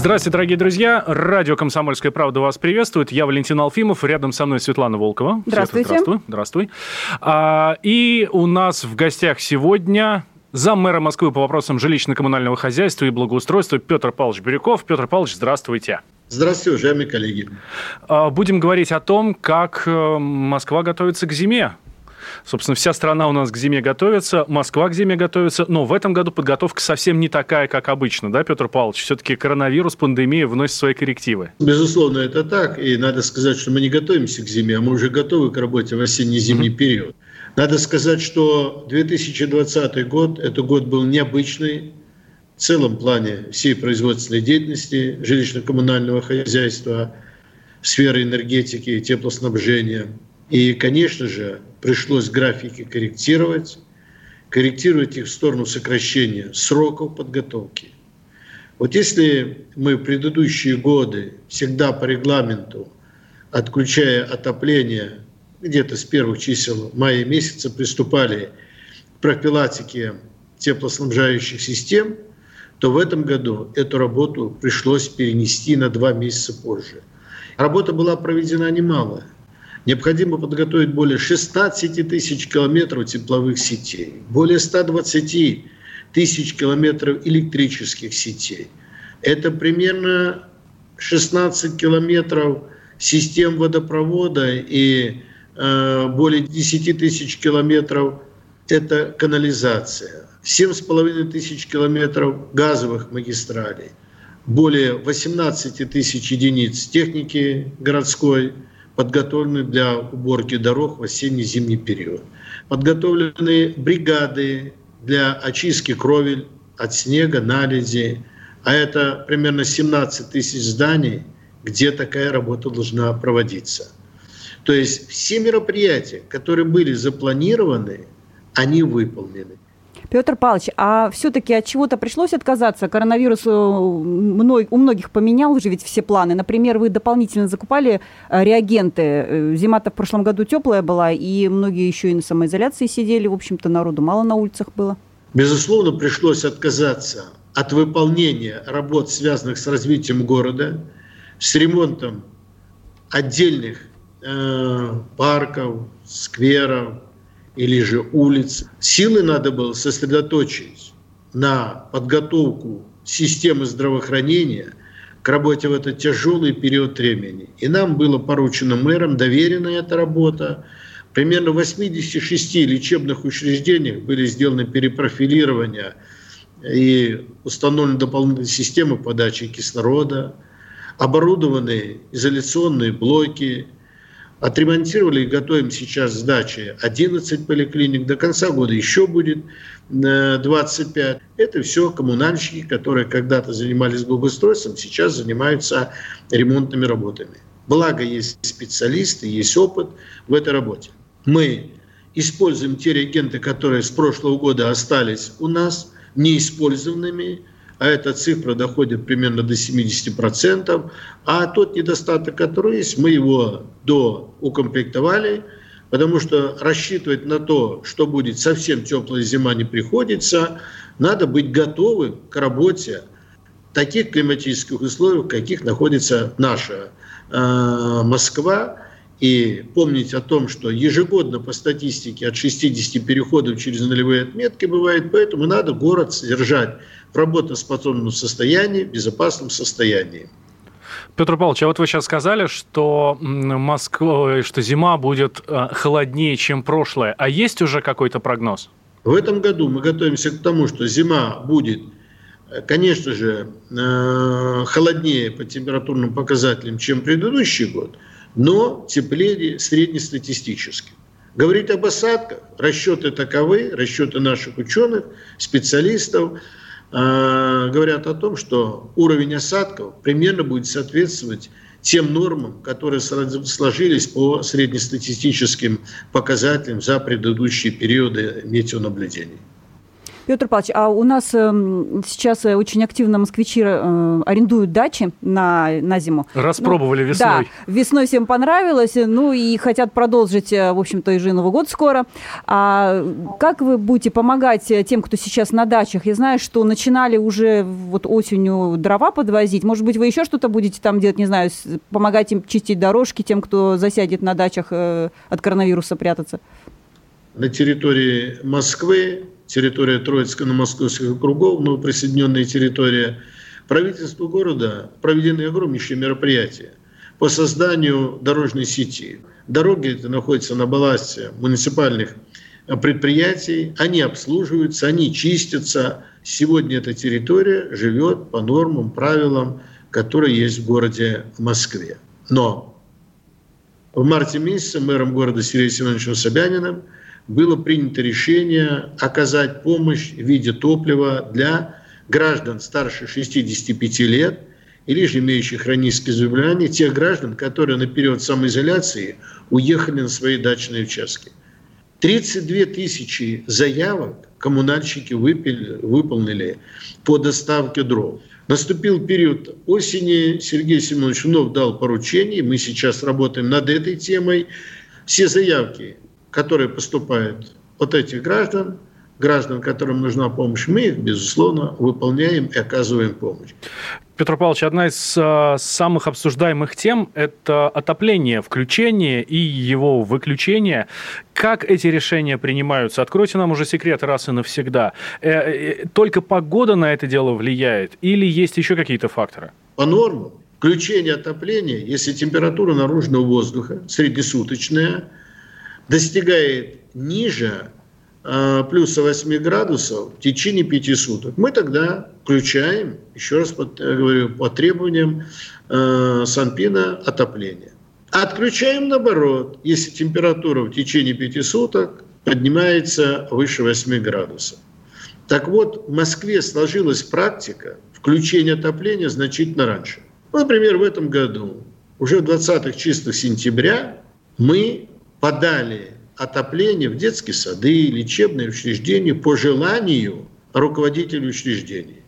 Здравствуйте, дорогие друзья. Радио «Комсомольская правда» вас приветствует. Я Валентин Алфимов. Рядом со мной Светлана Волкова. Здравствуйте. Света, здравствуй. Здравствуй. А, и у нас в гостях сегодня заммэра Москвы по вопросам жилищно-коммунального хозяйства и благоустройства Петр Павлович Бирюков. Петр Павлович, здравствуйте. Здравствуйте, уважаемые коллеги. А, Будем говорить о том, как э, Москва готовится к зиме. Собственно, вся страна у нас к зиме готовится, Москва к зиме готовится, но в этом году подготовка совсем не такая, как обычно, да, Петр Павлович? Все-таки коронавирус, пандемия вносит свои коррективы. Безусловно, это так. И надо сказать, что мы не готовимся к зиме, а мы уже готовы к работе в осенне-зимний период. Надо сказать, что 2020 год – это год был необычный в целом плане всей производственной деятельности, жилищно-коммунального хозяйства, сферы энергетики, теплоснабжения. И, конечно же, пришлось графики корректировать, корректировать их в сторону сокращения сроков подготовки. Вот если мы в предыдущие годы всегда по регламенту, отключая отопление, где-то с первых чисел мая месяца приступали к профилактике теплоснабжающих систем, то в этом году эту работу пришлось перенести на два месяца позже. Работа была проведена немалая. Необходимо подготовить более 16 тысяч километров тепловых сетей, более 120 тысяч километров электрических сетей. Это примерно 16 километров систем водопровода и э, более 10 тысяч километров – это канализация. 7,5 тысяч километров газовых магистралей, более 18 тысяч единиц техники городской, подготовлены для уборки дорог в осенне-зимний период. Подготовлены бригады для очистки кровель от снега, наледи, а это примерно 17 тысяч зданий, где такая работа должна проводиться. То есть все мероприятия, которые были запланированы, они выполнены. Петр Павлович, а все-таки от чего-то пришлось отказаться? Коронавирус э, у многих поменял уже ведь все планы. Например, вы дополнительно закупали э, реагенты. Э, Зима-то в прошлом году теплая была, и многие еще и на самоизоляции сидели. В общем-то, народу мало на улицах было. Безусловно, пришлось отказаться от выполнения работ, связанных с развитием города, с ремонтом отдельных э, парков, скверов или же улиц. Силы надо было сосредоточить на подготовку системы здравоохранения к работе в этот тяжелый период времени. И нам было поручено мэром, доверена эта работа. Примерно в 86 лечебных учреждениях были сделаны перепрофилирования и установлены дополнительные системы подачи кислорода, оборудованы изоляционные блоки, отремонтировали и готовим сейчас сдачи 11 поликлиник. До конца года еще будет э, 25. Это все коммунальщики, которые когда-то занимались благоустройством, сейчас занимаются ремонтными работами. Благо есть специалисты, есть опыт в этой работе. Мы используем те реагенты, которые с прошлого года остались у нас неиспользованными, а эта цифра доходит примерно до 70%, а тот недостаток, который есть, мы его доукомплектовали, потому что рассчитывать на то, что будет совсем теплая зима, не приходится. Надо быть готовым к работе таких климатических условиях, в каких находится наша э, Москва, и помнить о том, что ежегодно по статистике от 60 переходов через нулевые отметки бывает, поэтому надо город содержать в работоспособном состоянии, в безопасном состоянии. Петр Павлович, а вот вы сейчас сказали, что Москва, что зима будет э, холоднее, чем прошлое. А есть уже какой-то прогноз? В этом году мы готовимся к тому, что зима будет, э, конечно же, э, холоднее по температурным показателям, чем предыдущий год, но теплее среднестатистически. Говорить об осадках, расчеты таковы, расчеты наших ученых, специалистов, э, говорят о том, что уровень осадков примерно будет соответствовать тем нормам, которые сложились по среднестатистическим показателям за предыдущие периоды метеонаблюдений. Петр Павлович, а у нас э, сейчас очень активно москвичи э, арендуют дачи на, на зиму. Распробовали ну, весной. Да, весной всем понравилось, ну и хотят продолжить, э, в общем-то, и же Новый год скоро. А как вы будете помогать э, тем, кто сейчас на дачах? Я знаю, что начинали уже вот осенью дрова подвозить. Может быть, вы еще что-то будете там делать, не знаю, помогать им чистить дорожки тем, кто засядет на дачах э, от коронавируса прятаться? На территории Москвы территория Троицка на московских округов, новоприсоединенная территория, правительству города проведены огромнейшие мероприятия по созданию дорожной сети. Дороги это находятся на балансе муниципальных предприятий, они обслуживаются, они чистятся. Сегодня эта территория живет по нормам, правилам, которые есть в городе Москве. Но в марте месяце мэром города Сергеем Семеновичем Собяниным – было принято решение оказать помощь в виде топлива для граждан старше 65 лет или же имеющих хронические заболевания, тех граждан, которые на период самоизоляции уехали на свои дачные участки. 32 тысячи заявок коммунальщики выпили, выполнили по доставке дров. Наступил период осени, Сергей Семенович вновь дал поручение, мы сейчас работаем над этой темой. Все заявки которые поступают от этих граждан, граждан, которым нужна помощь, мы их, безусловно, выполняем и оказываем помощь. Петр Павлович, одна из э, самых обсуждаемых тем – это отопление, включение и его выключение. Как эти решения принимаются? Откройте нам уже секрет раз и навсегда. Э, э, только погода на это дело влияет или есть еще какие-то факторы? По нормам включение отопления, если температура наружного воздуха среднесуточная – достигает ниже э, плюса 8 градусов в течение 5 суток, мы тогда включаем, еще раз под, говорю, по требованиям э, Санпина отопление. Отключаем наоборот, если температура в течение 5 суток поднимается выше 8 градусов. Так вот, в Москве сложилась практика включения отопления значительно раньше. Например, в этом году, уже в 20-х числах сентября, мы подали отопление в детские сады, лечебные учреждения по желанию руководителя учреждений.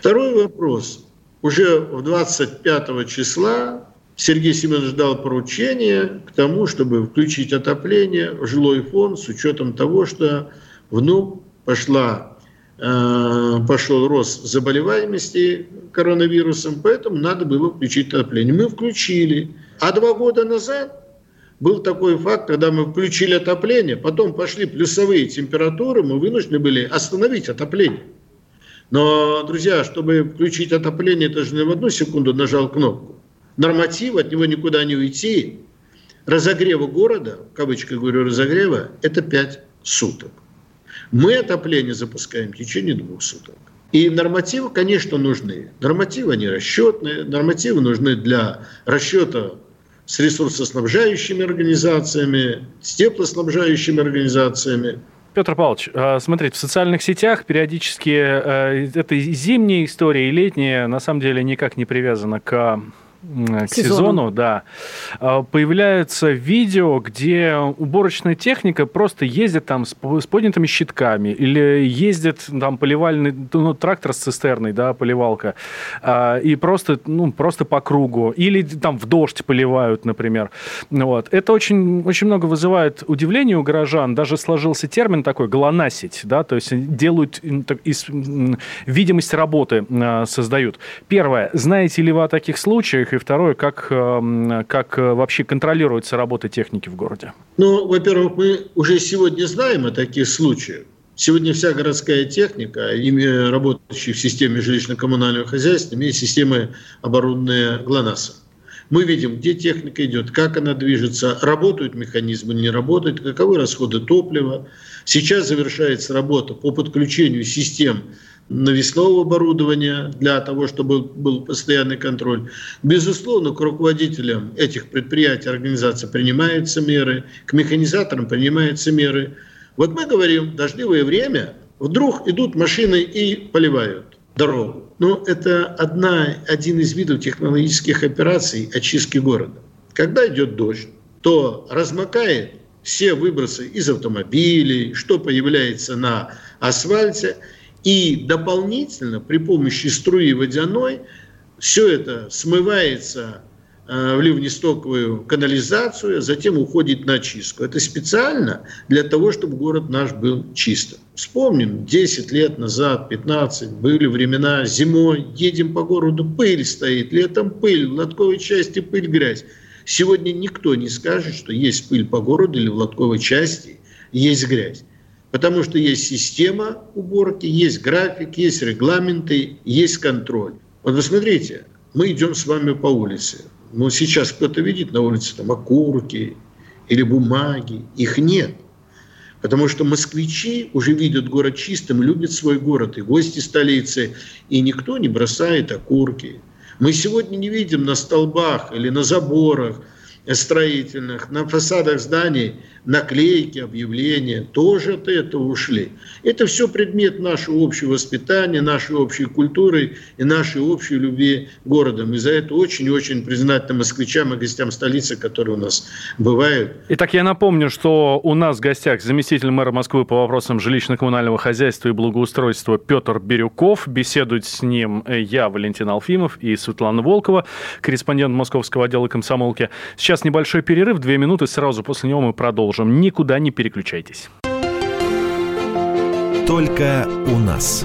Второй вопрос. Уже в 25 числа Сергей Семенович дал поручение к тому, чтобы включить отопление в жилой фонд с учетом того, что внук пошла, э, пошел рост заболеваемости коронавирусом, поэтому надо было включить отопление. Мы включили. А два года назад был такой факт, когда мы включили отопление, потом пошли плюсовые температуры, мы вынуждены были остановить отопление. Но, друзья, чтобы включить отопление, это же не в одну секунду нажал кнопку. Норматив, от него никуда не уйти. Разогрева города, в кавычках говорю разогрева, это 5 суток. Мы отопление запускаем в течение двух суток. И нормативы, конечно, нужны. Нормативы, они расчетные, нормативы нужны для расчета с ресурсоснабжающими организациями, с теплоснабжающими организациями. Петр Павлович, а, смотрите, в социальных сетях периодически э, это зимняя история и летняя на самом деле никак не привязана к к сезону, сезону да, а, появляются видео, где уборочная техника просто ездит там с, с поднятыми щитками или ездит там поливальный ну, трактор с цистерной, да, поливалка, а, и просто, ну, просто по кругу. Или там в дождь поливают, например. Вот. Это очень, очень много вызывает удивление у горожан. Даже сложился термин такой «глонасить», да, то есть делают из видимость работы а, создают. Первое. Знаете ли вы о таких случаях? Во-первых, и второе, как, эм, как э, вообще контролируется работа техники в городе? Ну, во-первых, мы уже сегодня знаем о таких случаях. Сегодня вся городская техника, работающая в системе жилищно-коммунального хозяйства, имеет системы, оборудованные ГЛОНАССом. Мы видим, где техника идет, как она движется, работают механизмы, не работают, каковы расходы топлива. Сейчас завершается работа по подключению систем навесного оборудования для того, чтобы был постоянный контроль. Безусловно, к руководителям этих предприятий, организаций принимаются меры, к механизаторам принимаются меры. Вот мы говорим, дождливое время, вдруг идут машины и поливают дорогу. Но это одна, один из видов технологических операций очистки города. Когда идет дождь, то размокает все выбросы из автомобилей, что появляется на асфальте – И дополнительно при помощи струи водяной все это смывается Э, в ливнестоковую канализацию, а затем уходит на очистку. Это специально для того, чтобы город наш был чистым. Вспомним, 10 лет назад, 15, были времена зимой, едем по городу, пыль стоит, летом пыль, в лотковой части пыль, грязь. Сегодня никто не скажет, что есть пыль по городу или в лотковой части есть грязь. Потому что есть система уборки, есть график, есть регламенты, есть контроль. Вот вы смотрите, мы идем с вами по улице. Но сейчас кто-то видит на улице там окурки или бумаги. Их нет. Потому что москвичи уже видят город чистым, любят свой город, и гости столицы, и никто не бросает окурки. Мы сегодня не видим на столбах или на заборах – строительных, на фасадах зданий наклейки, объявления тоже от этого ушли. Это все предмет нашего общего воспитания, нашей общей культуры и нашей общей любви городом. И за это очень-очень признательны москвичам и гостям столицы, которые у нас бывают. Итак, я напомню, что у нас в гостях заместитель мэра Москвы по вопросам жилищно-коммунального хозяйства и благоустройства Петр Бирюков. Беседует с ним я, Валентин Алфимов и Светлана Волкова, корреспондент московского отдела комсомолки. Сейчас небольшой перерыв, две минуты, сразу после него мы продолжим. Никуда не переключайтесь. Только у нас.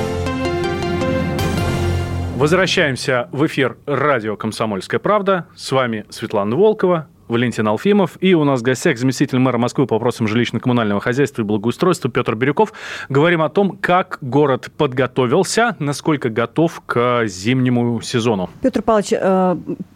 Возвращаемся в эфир радио «Комсомольская правда». С вами Светлана Волкова, Валентин Алфимов. И у нас в гостях заместитель мэра Москвы по вопросам жилищно-коммунального хозяйства и благоустройства Петр Бирюков. Говорим о том, как город подготовился, насколько готов к зимнему сезону. Петр Павлович, э,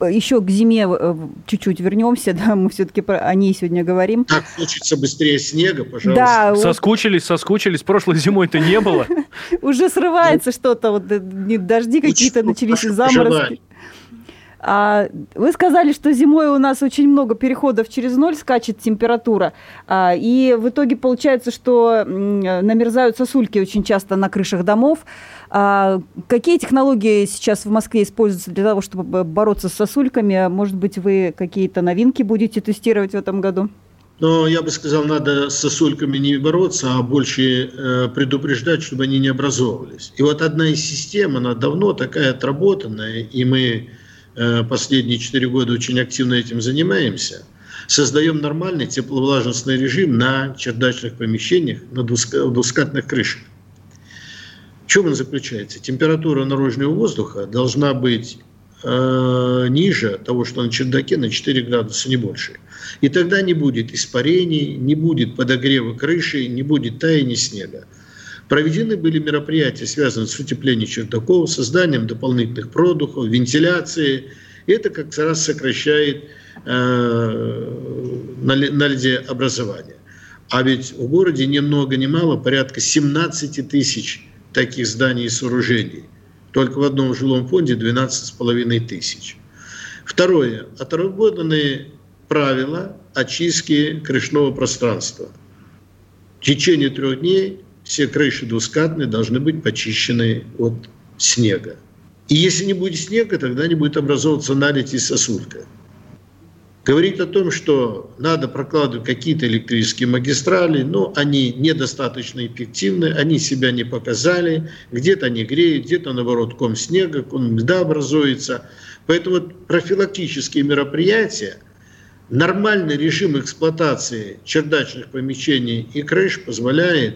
еще к зиме э, чуть-чуть вернемся. Да, мы все-таки о ней сегодня говорим. Так хочется быстрее снега, пожалуйста. Да, соскучились, соскучились. Прошлой зимой-то не было. Уже срывается что-то. Вот э, дожди какие-то начались, заморозки. А, вы сказали, что зимой у нас очень много переходов через ноль, скачет температура. А, и в итоге получается, что намерзают сосульки очень часто на крышах домов. А, какие технологии сейчас в Москве используются для того, чтобы бороться с сосульками? Может быть, вы какие-то новинки будете тестировать в этом году? Но я бы сказал, надо с сосульками не бороться, а больше э, предупреждать, чтобы они не образовывались. И вот одна из систем, она давно такая отработанная, и мы последние четыре года очень активно этим занимаемся, создаем нормальный тепловлажностный режим на чердачных помещениях, на двускатных крышах. В чем он заключается? Температура наружного воздуха должна быть э, ниже того, что на чердаке, на 4 градуса, не больше. И тогда не будет испарений, не будет подогрева крыши, не будет таяния снега. Проведены были мероприятия, связанные с утеплением чердаков, созданием дополнительных продухов, вентиляцией. Это как раз сокращает э, наледи образования. А ведь в городе ни много ни мало порядка 17 тысяч таких зданий и сооружений. Только в одном жилом фонде 12,5 тысяч. Второе. Отработаны правила очистки крышного пространства. В течение трех дней все крыши двускатные должны быть почищены от снега. И если не будет снега, тогда не будет образовываться наледь и сосулька. Говорит о том, что надо прокладывать какие-то электрические магистрали, но они недостаточно эффективны, они себя не показали, где-то они греют, где-то наоборот ком снега, ком льда образуется. Поэтому вот профилактические мероприятия, нормальный режим эксплуатации чердачных помещений и крыш позволяет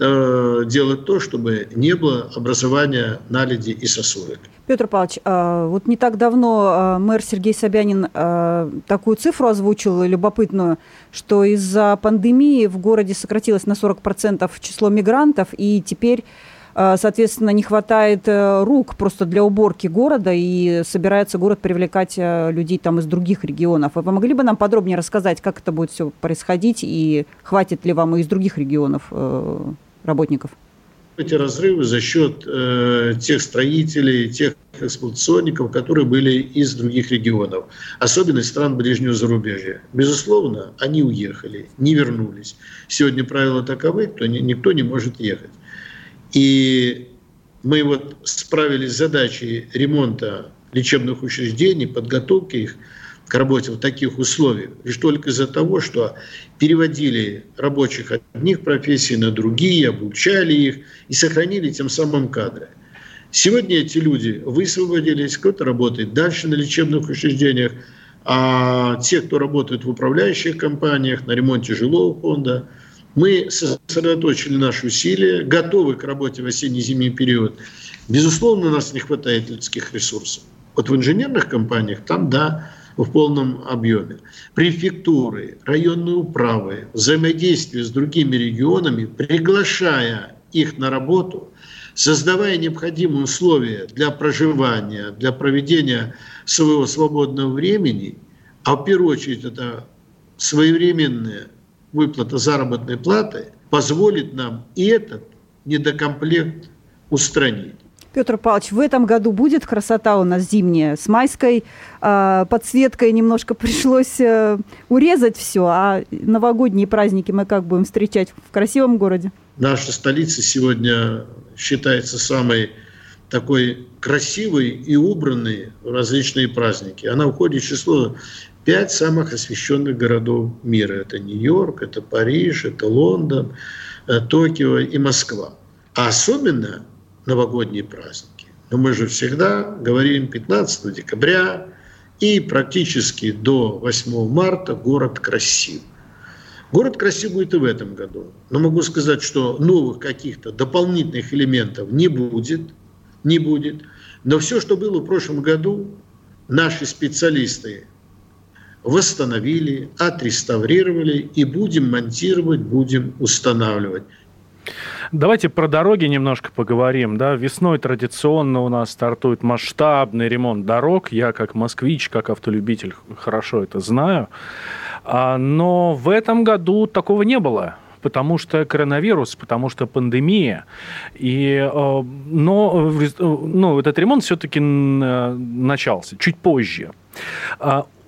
Э, делать то, чтобы не было образования наледи и сосулек. Петр Павлович, а, вот не так давно а, мэр Сергей Собянин а, такую цифру озвучил любопытную, что из-за пандемии в городе сократилось на 40% число мигрантов, и теперь соответственно, не хватает э, рук просто для уборки города, и собирается город привлекать э, людей там из других регионов. Вы могли бы нам подробнее рассказать, как это будет все происходить, и хватит ли вам и из других регионов работников? эти разрывы за счет э, тех строителей, тех эксплуатационников, которые были из других регионов, особенно из стран ближнего зарубежья. Безусловно, они уехали, не вернулись. Сегодня правила таковы, то ни, никто не может ехать. И мы вот справились с задачей ремонта лечебных учреждений, подготовки их – к работе в таких условиях лишь только из-за того, что переводили рабочих от одних профессий на другие, обучали их и сохранили тем самым кадры. Сегодня эти люди высвободились, кто-то работает дальше на лечебных учреждениях, а те, кто работает в управляющих компаниях, на ремонте жилого фонда, мы сосредоточили наши усилия, готовы к работе в осенне-зимний период. Безусловно, у нас не хватает людских ресурсов. Вот в инженерных компаниях там, да, в полном объеме. Префектуры, районные управы, взаимодействие с другими регионами, приглашая их на работу, создавая необходимые условия для проживания, для проведения своего свободного времени, а в первую очередь это своевременная выплата заработной платы, позволит нам и этот недокомплект устранить. Петр Павлович, в этом году будет красота у нас зимняя. С майской э, подсветкой немножко пришлось э, урезать все, а новогодние праздники мы как будем встречать в красивом городе? Наша столица сегодня считается самой такой красивой и убранной в различные праздники. Она входит в число пять самых освещенных городов мира. Это Нью-Йорк, это Париж, это Лондон, э, Токио и Москва. А особенно новогодние праздники. Но мы же всегда говорим 15 декабря и практически до 8 марта город красив. Город красив будет и в этом году. Но могу сказать, что новых каких-то дополнительных элементов не будет. Не будет. Но все, что было в прошлом году, наши специалисты восстановили, отреставрировали и будем монтировать, будем устанавливать. Давайте про дороги немножко поговорим. Да? Весной традиционно у нас стартует масштабный ремонт дорог. Я как москвич, как автолюбитель хорошо это знаю. А, но в этом году такого не было потому что коронавирус, потому что пандемия. И, э, но э, ну, этот ремонт все-таки начался чуть позже.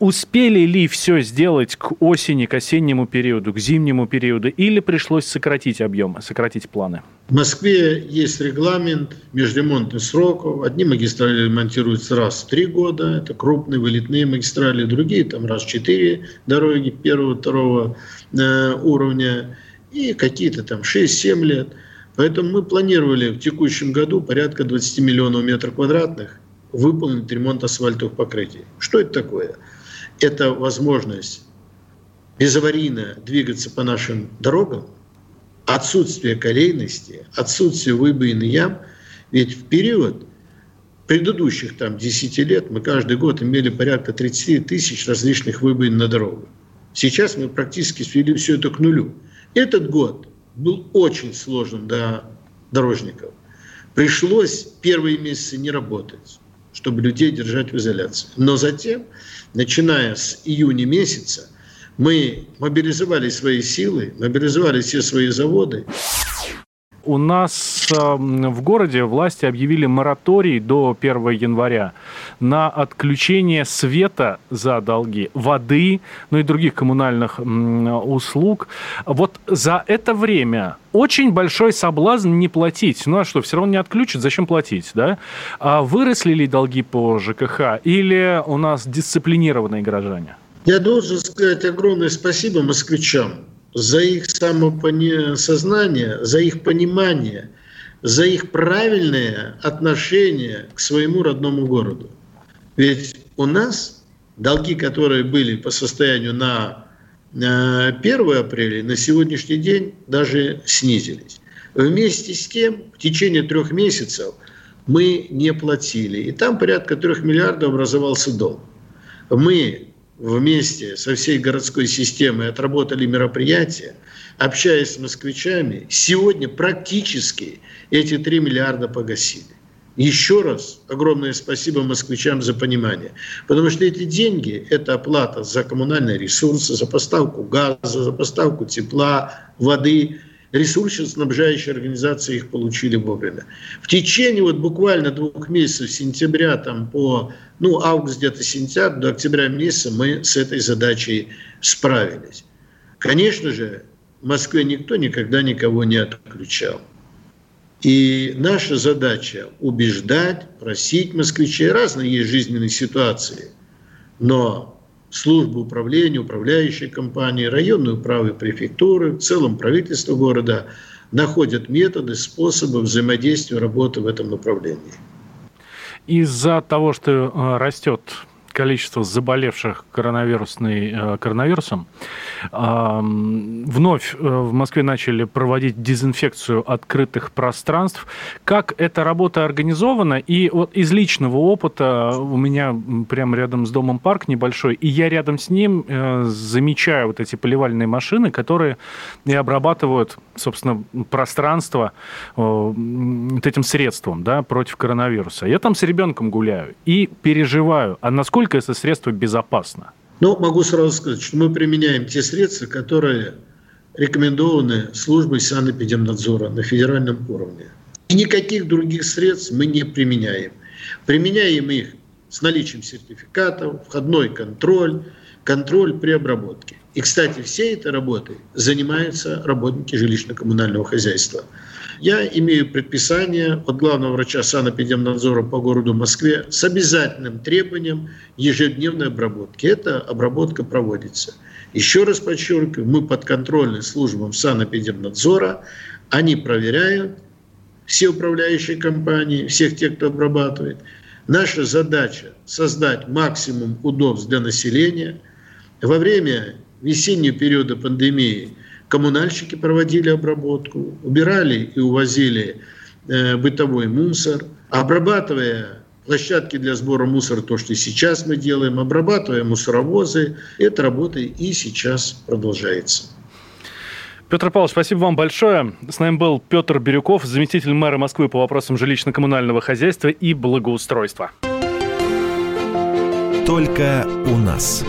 Успели ли все сделать к осени, к осеннему периоду, к зимнему периоду, или пришлось сократить объемы, сократить планы? В Москве есть регламент межремонтных сроков. Одни магистрали ремонтируются раз в три года, это крупные вылетные магистрали, другие там раз в четыре дороги первого, второго э, уровня, и какие-то там 6-7 лет. Поэтому мы планировали в текущем году порядка 20 миллионов метров квадратных выполнить ремонт асфальтовых покрытий. Что это такое? Это возможность безаварийно двигаться по нашим дорогам, отсутствие колейности, отсутствие выбоин и ям. Ведь в период предыдущих там 10 лет мы каждый год имели порядка 30 тысяч различных выбоин на дорогах. Сейчас мы практически свели все это к нулю. Этот год был очень сложным для дорожников. Пришлось первые месяцы не работать чтобы людей держать в изоляции. Но затем, начиная с июня месяца, мы мобилизовали свои силы, мобилизовали все свои заводы. У нас э, в городе власти объявили мораторий до 1 января на отключение света за долги, воды, ну и других коммунальных услуг. Вот за это время очень большой соблазн не платить. Ну а что, все равно не отключат, зачем платить, да? А выросли ли долги по ЖКХ или у нас дисциплинированные горожане? Я должен сказать огромное спасибо москвичам за их самосознание, за их понимание, за их правильное отношение к своему родному городу. Ведь у нас долги, которые были по состоянию на 1 апреля, на сегодняшний день даже снизились. Вместе с тем, в течение трех месяцев мы не платили. И там порядка трех миллиардов образовался долг. Мы вместе со всей городской системой отработали мероприятия, общаясь с москвичами, сегодня практически эти 3 миллиарда погасили. Еще раз огромное спасибо москвичам за понимание. Потому что эти деньги – это оплата за коммунальные ресурсы, за поставку газа, за поставку тепла, воды. Ресурсоснабжающие организации их получили вовремя. В течение вот буквально двух месяцев, сентября там по, ну, август где-то сентябрь, до октября месяца мы с этой задачей справились. Конечно же, в Москве никто никогда никого не отключал. И наша задача убеждать, просить москвичей. Разные есть жизненные ситуации. Но службы управления, управляющие компании, районные управы, префектуры, в целом правительство города находят методы, способы взаимодействия работы в этом направлении. Из-за того, что э, растет количество заболевших коронавирусной, э, коронавирусом, вновь э, в Москве начали проводить дезинфекцию открытых пространств. Как эта работа организована? И вот из личного опыта у меня прямо рядом с домом парк небольшой, и я рядом с ним э, замечаю вот эти поливальные машины, которые и обрабатывают, собственно, пространство вот этим средством да, против коронавируса. Я там с ребенком гуляю и переживаю, а насколько это средство безопасно? Но могу сразу сказать, что мы применяем те средства, которые рекомендованы службой санэпидемнадзора на федеральном уровне. И никаких других средств мы не применяем. Применяем их с наличием сертификатов, входной контроль, контроль при обработке. И, кстати, всей этой работой занимаются работники жилищно-коммунального хозяйства – я имею предписание от главного врача санэпидемнадзора по городу Москве с обязательным требованием ежедневной обработки. Эта обработка проводится. Еще раз подчеркиваю, мы подконтрольны службам санэпидемнадзора. Они проверяют все управляющие компании, всех тех, кто обрабатывает. Наша задача – создать максимум удобств для населения. Во время весеннего периода пандемии – коммунальщики проводили обработку, убирали и увозили э, бытовой мусор, обрабатывая площадки для сбора мусора, то, что сейчас мы делаем, обрабатывая мусоровозы, эта работа и сейчас продолжается. Петр Павлович, спасибо вам большое. С нами был Петр Бирюков, заместитель мэра Москвы по вопросам жилищно-коммунального хозяйства и благоустройства. Только у нас.